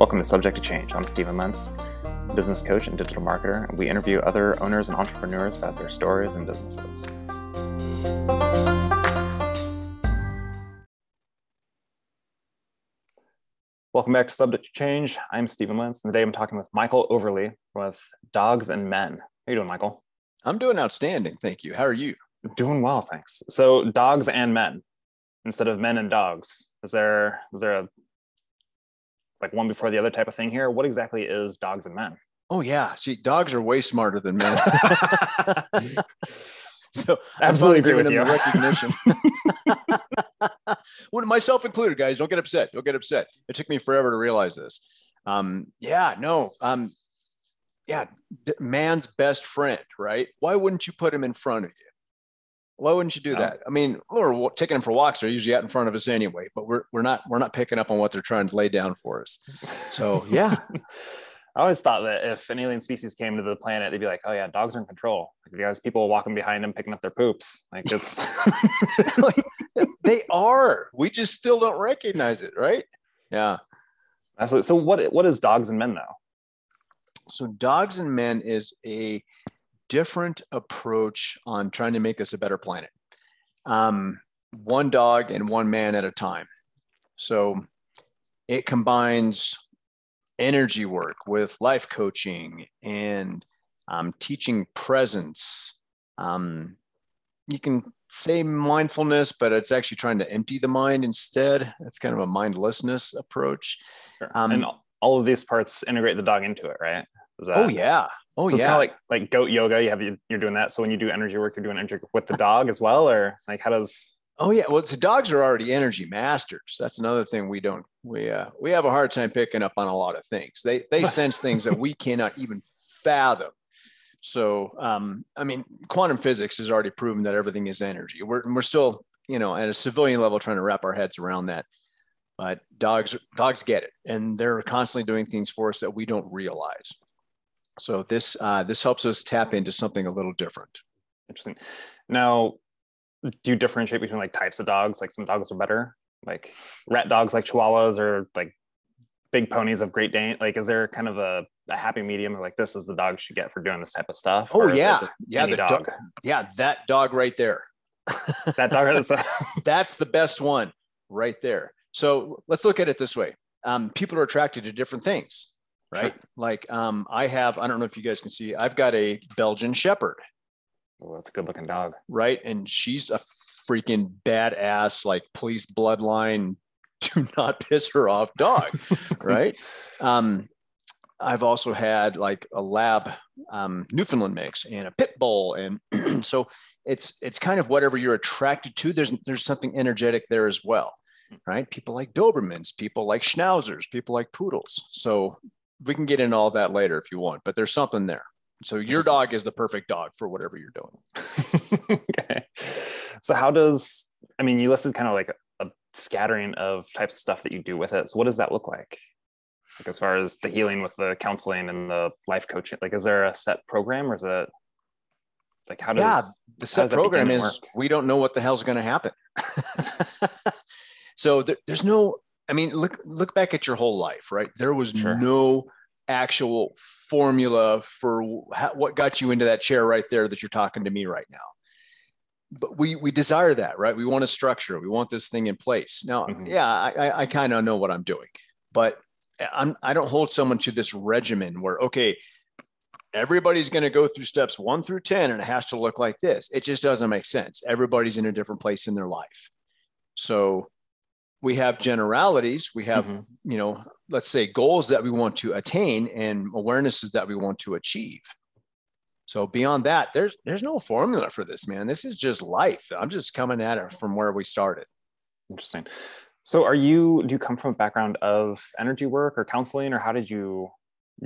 Welcome to Subject to Change. I'm Stephen Lentz, business coach and digital marketer, and we interview other owners and entrepreneurs about their stories and businesses. Welcome back to Subject to Change. I'm Stephen Lentz, and today I'm talking with Michael Overlie with Dogs and Men. How you doing, Michael? I'm doing outstanding, thank you. How are you? Doing well, thanks. So, dogs and men instead of men and dogs. Is there is there a like one before the other type of thing here? What exactly is dogs and men? Oh yeah, see, dogs are way smarter than men. so absolutely agree with you. Recognition. well, myself included, guys. Don't get upset. Don't get upset. It took me forever to realize this. Um, yeah, no. Um, yeah, d- man's best friend, right? Why wouldn't you put him in front of you? Why wouldn't you do No. that? I mean, we're taking them for walks. They're usually out in front of us anyway, but we're we're not we're not picking up on what they're trying to lay down for us. So yeah, I always thought that if an alien species came to the planet, they'd be like, "Oh yeah, dogs are in control." Like, you guys, people walking behind them, picking up their poops. Like it's they are. We just still don't recognize it, right? Yeah. absolutely. So what what is dogs and men though? So dogs and men is a different approach on trying to make us a better planet. Um, one dog and one man at a time. So it combines energy work with life coaching and um, teaching presence. Um, you can say mindfulness, but it's actually trying to empty the mind instead. It's kind of a mindlessness approach. Sure. Um, and all of these parts integrate the dog into it, right? Is that, Oh yeah. Oh so it's yeah. kind of like like goat yoga. You have you're doing that. So when you do energy work, you're doing energy with the dog as well, or like how does? Oh yeah, well, the dogs are already energy masters. That's another thing we don't we uh, we have a hard time picking up on a lot of things. They they sense things that we cannot even fathom. So um, I mean, quantum physics has already proven that everything is energy. We're we're still you know at a civilian level trying to wrap our heads around that. But dogs dogs get it, and they're constantly doing things for us that we don't realize. So this uh, this helps us tap into something a little different. Interesting. Now, do you differentiate between like types of dogs? Like some dogs are better, like rat dogs, like Chihuahuas, or like big ponies of Great Dane. Like, is there kind of a, a happy medium? Or like this is the dog you should get for doing this type of stuff? Oh, Or is it yeah. Yeah, the dog. dog. Yeah, that dog right there. that dog. Is That's the best one right there. So let's look at it this way. Um, people are attracted to different things, right? Like um, I have, I don't know if you guys can see, I've got a Belgian Shepherd, oh, that's a good looking dog. right? And she's a freaking badass, like police bloodline, do not piss her off dog, right? Um, I've also had like a lab um, Newfoundland mix and a pit bull, and so it's it's kind of whatever you're attracted to. There's there's something energetic there as well, right? People like Dobermans, people like Schnauzers, people like poodles. So we can get into all that later if you want, but there's something there. So your dog is the perfect dog for whatever you're doing. okay. So how does I mean you listed kind of like a scattering of types of stuff that you do with it. So what does that look like? Like as far as the healing with the counseling and the life coaching, like is there a set program or is it like how does yeah, the set program is work? we don't know what the hell's going to happen. so there, there's no. I mean, look look back at your whole life, right? There was Sure. no actual formula for wh- what got you into that chair right there that you're talking to me right now. But we we desire that, right? We want a structure. We want this thing in place. Now, Mhm. yeah, I I, I kind of know what I'm doing, but I'm I don't hold someone to this regimen where okay, everybody's going to go through steps one through 10 and it has to look like this. It just doesn't make sense. Everybody's in a different place in their life. So we have generalities, we have, Mhm. you know, let's say goals that we want to attain and awarenesses that we want to achieve. So beyond that, there's there's no formula for this, man. This is just life. I'm just coming at it from where we started. Interesting. So are you do you come from a background of energy work or counseling or how did you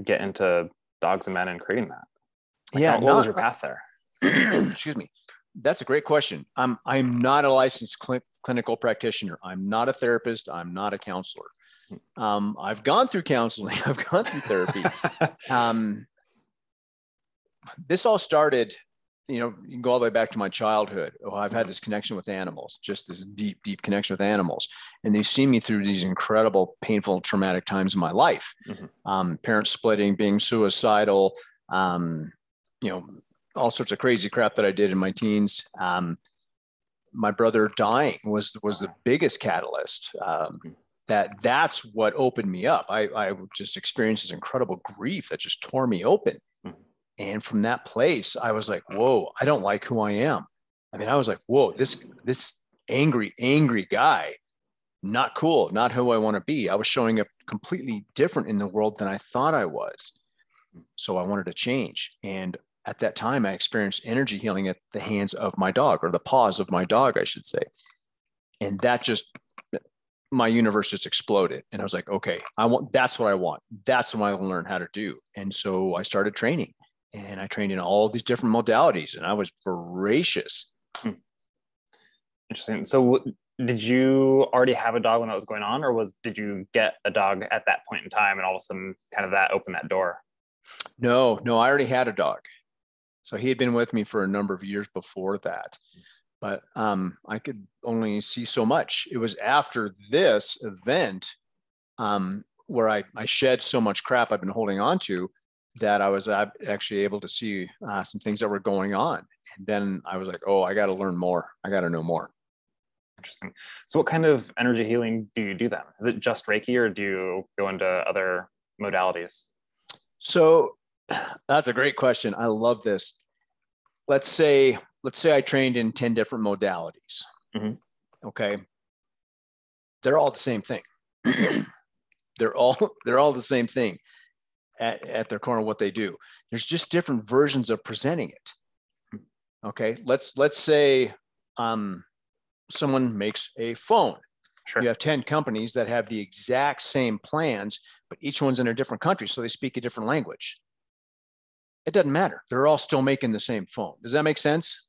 get into dogs and men and creating that? Like, yeah, what, what was your path there? excuse me that's a great question i'm i'm not a licensed cli- clinical practitioner i'm not a therapist i'm not a counselor um, i've gone through counseling i've gone through therapy um, this all started you know, you can go all the way back to my childhood. Oh, I've had this connection with animals, just this deep, deep connection with animals. And they've seen me through these incredible, painful, traumatic times in my life. Mm-hmm. Um, parents splitting, being suicidal, um, you know, all sorts of crazy crap that I did in my teens. Um, my brother dying was was the biggest catalyst. Um, that that's what opened me up. I, I just experienced this incredible grief that just tore me open. Mm-hmm. And from that place, I was like, whoa, I don't like who I am. I mean, I was like, whoa, this this angry, angry guy, not cool, not who I want to be. I was showing up completely different in the world than I thought I was. So I wanted to change. And at that time, I experienced energy healing at the hands of my dog or the paws of my dog, I should say. And that just, my universe just exploded. And I was like, okay, I want, that's what I want. That's what I want to learn how to do. And so I started training and I trained in all these different modalities and I was voracious. Hmm. Interesting. So did you already have a dog when that was going on or was, did you get a dog at that point in time and all of a sudden kind of that opened that door? No, no, I already had a dog. So he had been with me for a number of years before that, but um, I could only see so much. It was after this event um, where I, I shed so much crap I've been holding on to that I was actually able to see uh, some things that were going on. And then I was like, oh, I got to learn more. I got to know more. Interesting. So, what kind of energy healing do you do then? Is it just Reiki or do you go into other modalities? So, that's a great question. I love this. Let's say, let's say I trained in 10 different modalities. Mm-hmm. Okay. They're all the same thing. they're all they're all the same thing at, at their core what they do. There's just different versions of presenting it. Okay. Let's let's say um someone makes a phone. Sure. You have 10 companies that have the exact same plans, but each one's in a different country. So they speak a different language it doesn't matter. They're all still making the same phone. Does that make sense?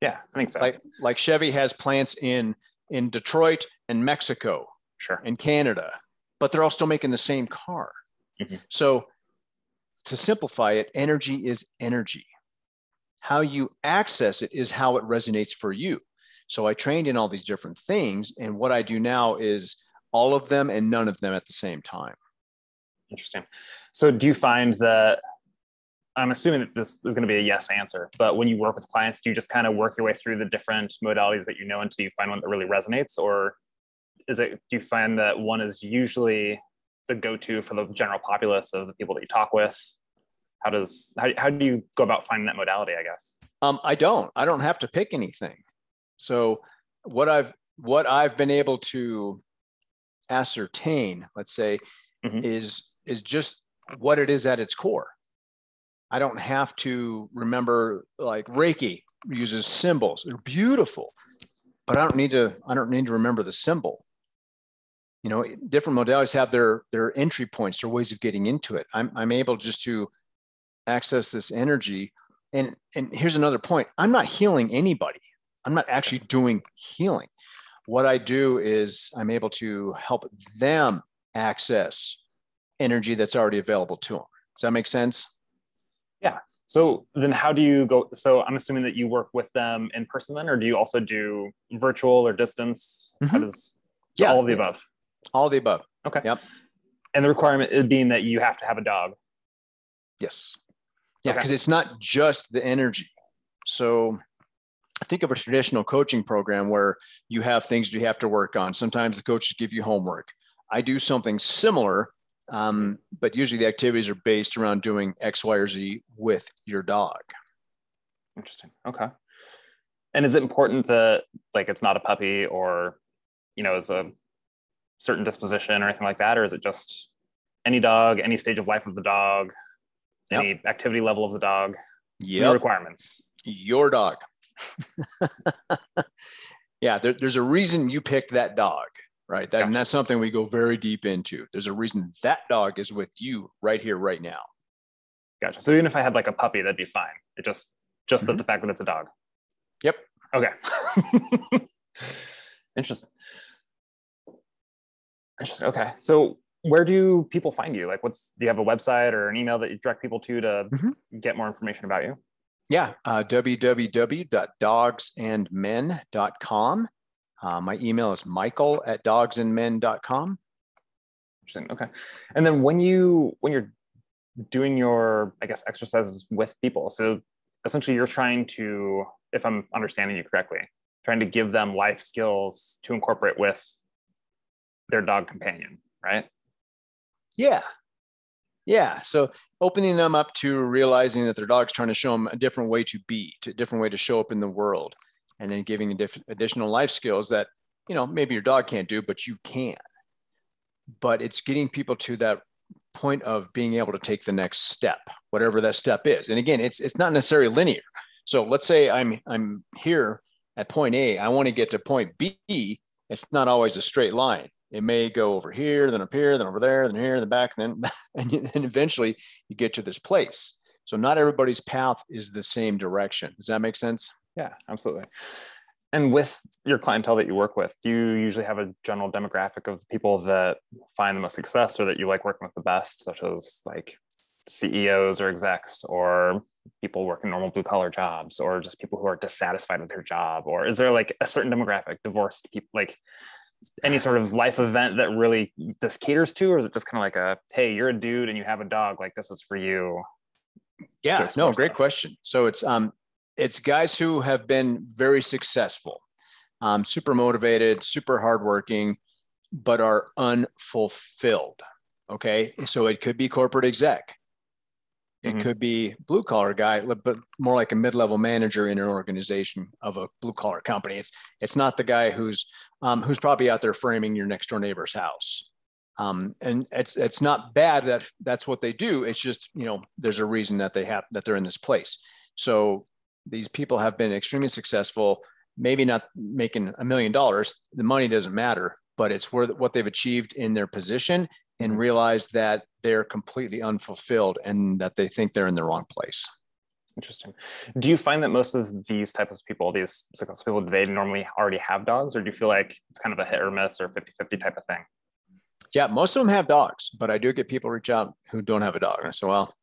Yeah, I think so. Like like Chevy has plants in in Detroit and Mexico, sure, and Canada, but they're all still making the same car. Mm-hmm. So to simplify it, energy is energy. How you access it is how it resonates for you. So I trained in all these different things, and what I do now is all of them and none of them at the same time. Interesting. So do you find that I'm assuming that this is going to be a yes answer, but when you work with clients, do you just kind of work your way through the different modalities that you know until you find one that really resonates? Or is it, do you find that one is usually the go-to for the general populace of the people that you talk with? How does, how, how do you go about finding that modality, I guess? Um, I don't, I don't have to pick anything. So what I've, what I've been able to ascertain, let's say, mm-hmm. is, is just what it is at its core I don't have to remember like Reiki uses symbols. They're beautiful, but I don't need to. I don't need to remember the symbol. You know, different modalities have their their entry points, their ways of getting into it. I'm I'm able just to access this energy. And and here's another point: I'm not healing anybody. I'm not actually doing healing. What I do is I'm able to help them access energy that's already available to them. Does that make sense? Yeah. So then how do you go? So I'm assuming that you work with them in person then, or do you also do virtual or distance? Mm-hmm. How does, so yeah. all of the above? All of the above. Okay. Yep. And the requirement being that you have to have a dog. Yes. Yeah, because okay. it's not just the energy. So I think of a traditional coaching program where you have things you have to work on. Sometimes the coaches give you homework. I do something similar um, but usually the activities are based around doing X, Y, or Z with your dog. Interesting. Okay. And is it important that like it's not a puppy or you know is a certain disposition or anything like that, or is it just any dog, any stage of life of the dog, yep. any activity level of the dog? Yeah. requirements. Your dog. yeah, there, there's a reason you picked that dog right? That, yeah. And that's something we go very deep into. There's a reason that dog is with you right here, right now. Gotcha. So even if I had like a puppy, that'd be fine. It just just mm-hmm. the, the fact that it's a dog. Yep. Okay. Interesting. Interesting. Okay. So where do people find you? Like what's do you have a website or an email that you direct people to to mm-hmm. get more information about you? Yeah, uh, www.dogsandmen.com. Uh, my email is michael at dogsandmen.com. Interesting. Okay. And then when you when you're doing your I guess exercises with people, so essentially you're trying to, if I'm understanding you correctly, trying to give them life skills to incorporate with their dog companion, right? Yeah. Yeah. So opening them up to realizing that their dog's trying to show them a different way to be, to a different way to show up in the world, and then giving additional life skills that, you know, maybe your dog can't do, but you can. But it's getting people to that point of being able to take the next step, whatever that step is. And again, it's it's not necessarily linear. So let's say I'm I'm here at point A, I want to get to point B. It's not always a straight line it may go over here, then up here, then over there, then here, in the back, and then and, and eventually you get to this place. So not everybody's path is the same direction. Does that make sense? Yeah, absolutely. And with your clientele that you work with, do you usually have a general demographic of people that find the most success or that you like working with the best, such as like CEOs or execs or people working normal blue collar jobs or just people who are dissatisfied with their job? Or is there like a certain demographic, divorced people, like any sort of life event that really this caters to, or is it just kind of like a hey, you're a dude and you have a dog, like this is for you? Yeah, no, great stuff. question. So it's um it's guys who have been very successful, um, super motivated, super hardworking, but are unfulfilled. Okay. So it could be corporate exec. It mm-hmm. could be blue collar guy, but more like a mid level manager in an organization of a blue collar company. It's it's not the guy who's um, who's probably out there framing your next door neighbor's house. Um, and it's it's not bad that that's what they do. It's just you know there's a reason that they have that they're in this place. So these people have been extremely successful. Maybe not making a million dollars. The money doesn't matter, but it's where what they've achieved in their position and mm-hmm. realize that they're completely unfulfilled and that they think they're in the wrong place. Interesting. Do you find that most of these types of people, these successful people, do they normally already have dogs, or do you feel like it's kind of a hit or miss or 50 50 type of thing? Yeah, most of them have dogs, but I do get people reach out who don't have a dog. And I say, well,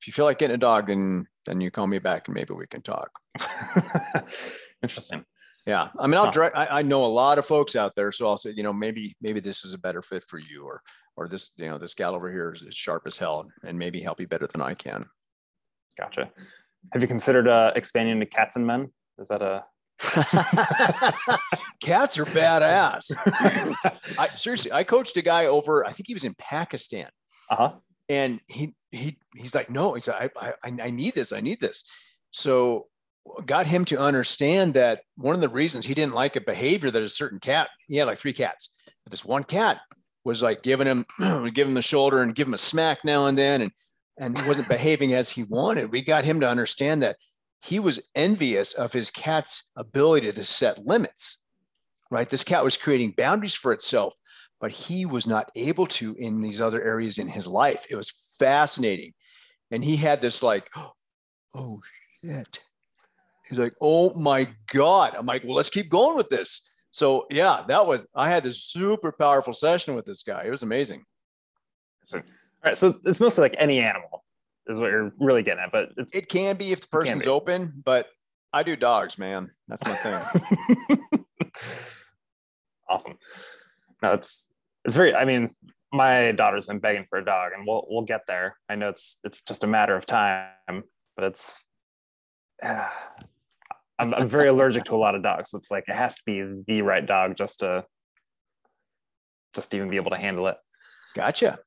if you feel like getting a dog, then then you call me back and maybe we can talk. Interesting. Yeah, I mean, I'll direct. I, I, know a lot of folks out there, so I'll say, you know, maybe maybe this is a better fit for you, or or this, you know, this gal over here is, is sharp as hell, and maybe help you better than I can. Gotcha. Have you considered uh, expanding to cats and men? Is that a cats are badass. I, seriously, I coached a guy over. I think he was in Pakistan. Uh huh. And he he he's like, no, he's like, I, I I need this. I need this. So got him to understand that one of the reasons he didn't like a behavior that a certain cat, he had like three cats, but this one cat was like giving him, give him the shoulder and give him a smack now and then, and and he wasn't behaving as he wanted. We got him to understand that he was envious of his cat's ability to set limits. Right, this cat was creating boundaries for itself, but he was not able to in these other areas in his life. It was fascinating, and he had this like, oh shit He's like, oh my God. I'm like, well, let's keep going with this. So yeah, that was I had this super powerful session with this guy. It was amazing. All right. So it's mostly like any animal is what you're really getting at, but it can be if the person's open, but I do dogs, man. That's my thing. awesome. No, it's it's very I mean, my daughter's been begging for a dog and we'll we'll get there. I know it's it's just a matter of time, but it's uh, I'm, I'm very allergic to a lot of dogs. It's like it has to be the right dog just to just even be able to handle it. Gotcha.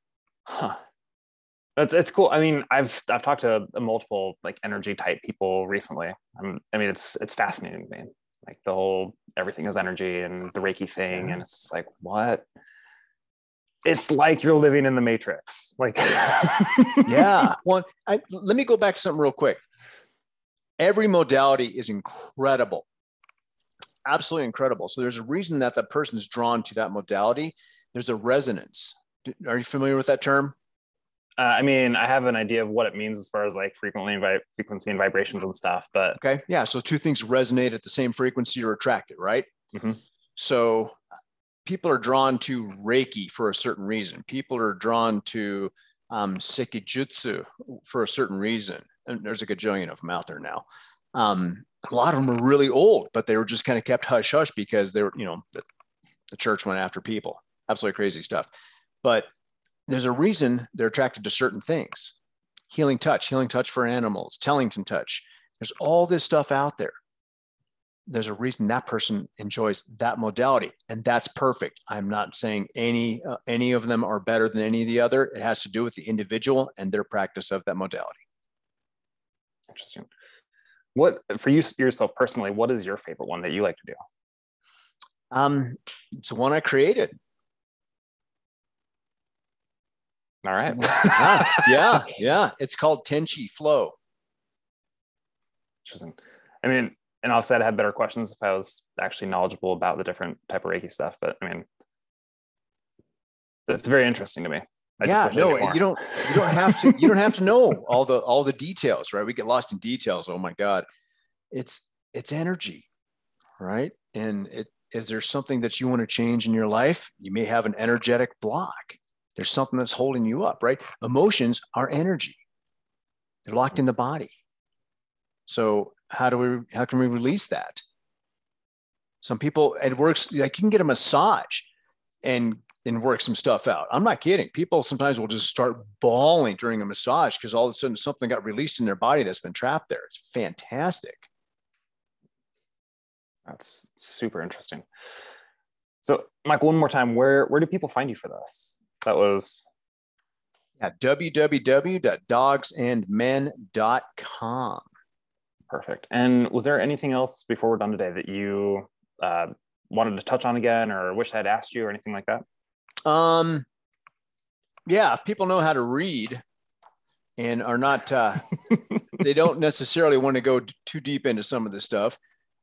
Huh. It's, it's cool. I mean, I've I've talked to multiple like energy type people recently. I'm, I mean, it's it's fascinating to me. Like the whole everything is energy and the Reiki thing, and it's like what? It's like you're living in the Matrix. Like, yeah. Well, I, let me go back to something real quick every modality is incredible absolutely incredible so there's a reason that that person's drawn to that modality there's a resonance are you familiar with that term uh, I mean, I have an idea of what it means as far as like frequently vi- frequency and vibrations and stuff, but okay, yeah. So two things resonate at the same frequency or attracted, right? Mm-hmm. So people are drawn to Reiki for a certain reason. People are drawn to um, Sekijutsu for a certain reason and there's a gajillion of them out there now. Um, a lot of them are really old, but they were just kind of kept hush hush because they were, you know, the, the church went after people. Absolutely crazy stuff. But there's a reason they're attracted to certain things healing touch, healing touch for animals, Tellington touch. There's all this stuff out there. There's a reason that person enjoys that modality, and that's perfect. I'm not saying any uh, any of them are better than any of the other. It has to do with the individual and their practice of that modality. Interesting. What for you yourself personally? What is your favorite one that you like to do? Um, it's the one I created. All right. yeah, yeah, yeah. It's called Tenchi Flow. Interesting. I mean, and obviously I'd have better questions if I was actually knowledgeable about the different type of Reiki stuff. But I mean, it's very interesting to me. I yeah, no, you don't you don't have to you don't have to know all the all the details, right? We get lost in details. Oh my God. It's it's energy, right? And it is there something that you want to change in your life? You may have an energetic block there's something that's holding you up, right? Emotions are energy. They're locked in the body. So how do we how can we release that? Some people it works like you can get a massage and and work some stuff out. I'm not kidding. People sometimes will just start bawling during a massage because all of a sudden something got released in their body that's been trapped there. It's fantastic. That's super interesting. So, Mike, one more time, where where do people find you for this? That was at www.dogsandmen.com. Perfect. And was there anything else before we're done today that you uh, wanted to touch on again or wish I had asked you or anything like that? Um, yeah, if people know how to read and are not, uh, they don't necessarily want to go too deep into some of this stuff.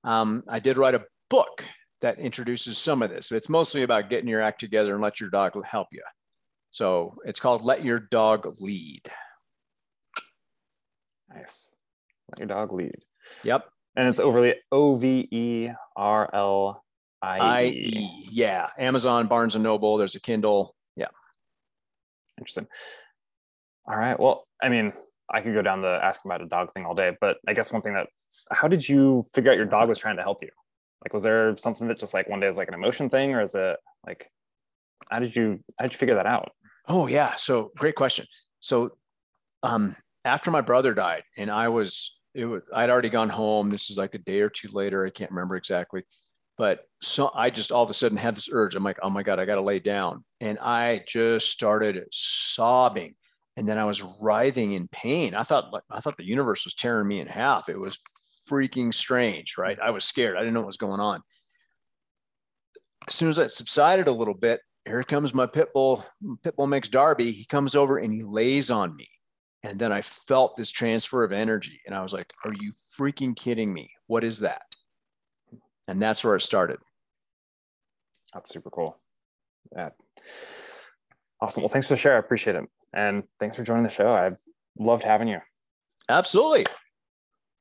Um, I did write a book that introduces some of this. It's mostly about getting your act together and let your dog help you. So it's called Let Your Dog Lead. Nice. Let your dog lead. Yep. And it's Overlie O V E R L I E. Yeah. Amazon, Barnes and Noble. There's a Kindle. Yeah. Interesting. All right. Well, I mean, I could go down the asking about a dog thing all day, but I guess one thing that, how did you figure out your dog was trying to help you? Like, was there something that just like one day is like an emotion thing, or is it like, how did you how did you figure that out? Oh yeah. So great question. So um, after my brother died, and I was it was I'd already gone home. This is like a day or two later. I can't remember exactly. But so I just all of a sudden had this urge. I'm like, oh my God, I gotta lay down. And I just started sobbing. And then I was writhing in pain. I thought like I thought the universe was tearing me in half. It was freaking strange, right? I was scared. I didn't know what was going on. As soon as it subsided a little bit, here comes my pit bull, pit bull mix Darby. He comes over and he lays on me. And then I felt this transfer of energy. And I was like, are you freaking kidding me? What is that? And that's where it started. That's super cool. Yeah. Awesome. Well, thanks for the share. I appreciate it. And thanks for joining the show. I've loved having you. Absolutely.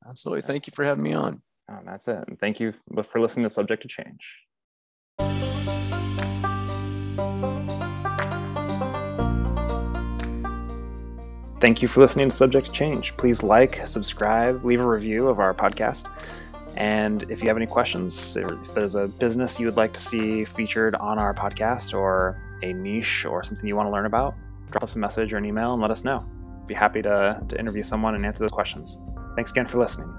Absolutely. Thank you for having me on. Oh, that's it. And thank you for listening to Subject to Change. Thank you for listening to Subject Change. Please like, subscribe, leave a review of our podcast. And if you have any questions, if there's a business you would like to see featured on our podcast or a niche or something you want to learn about, drop us a message or an email and let us know. Be happy to, to interview someone and answer those questions. Thanks again for listening.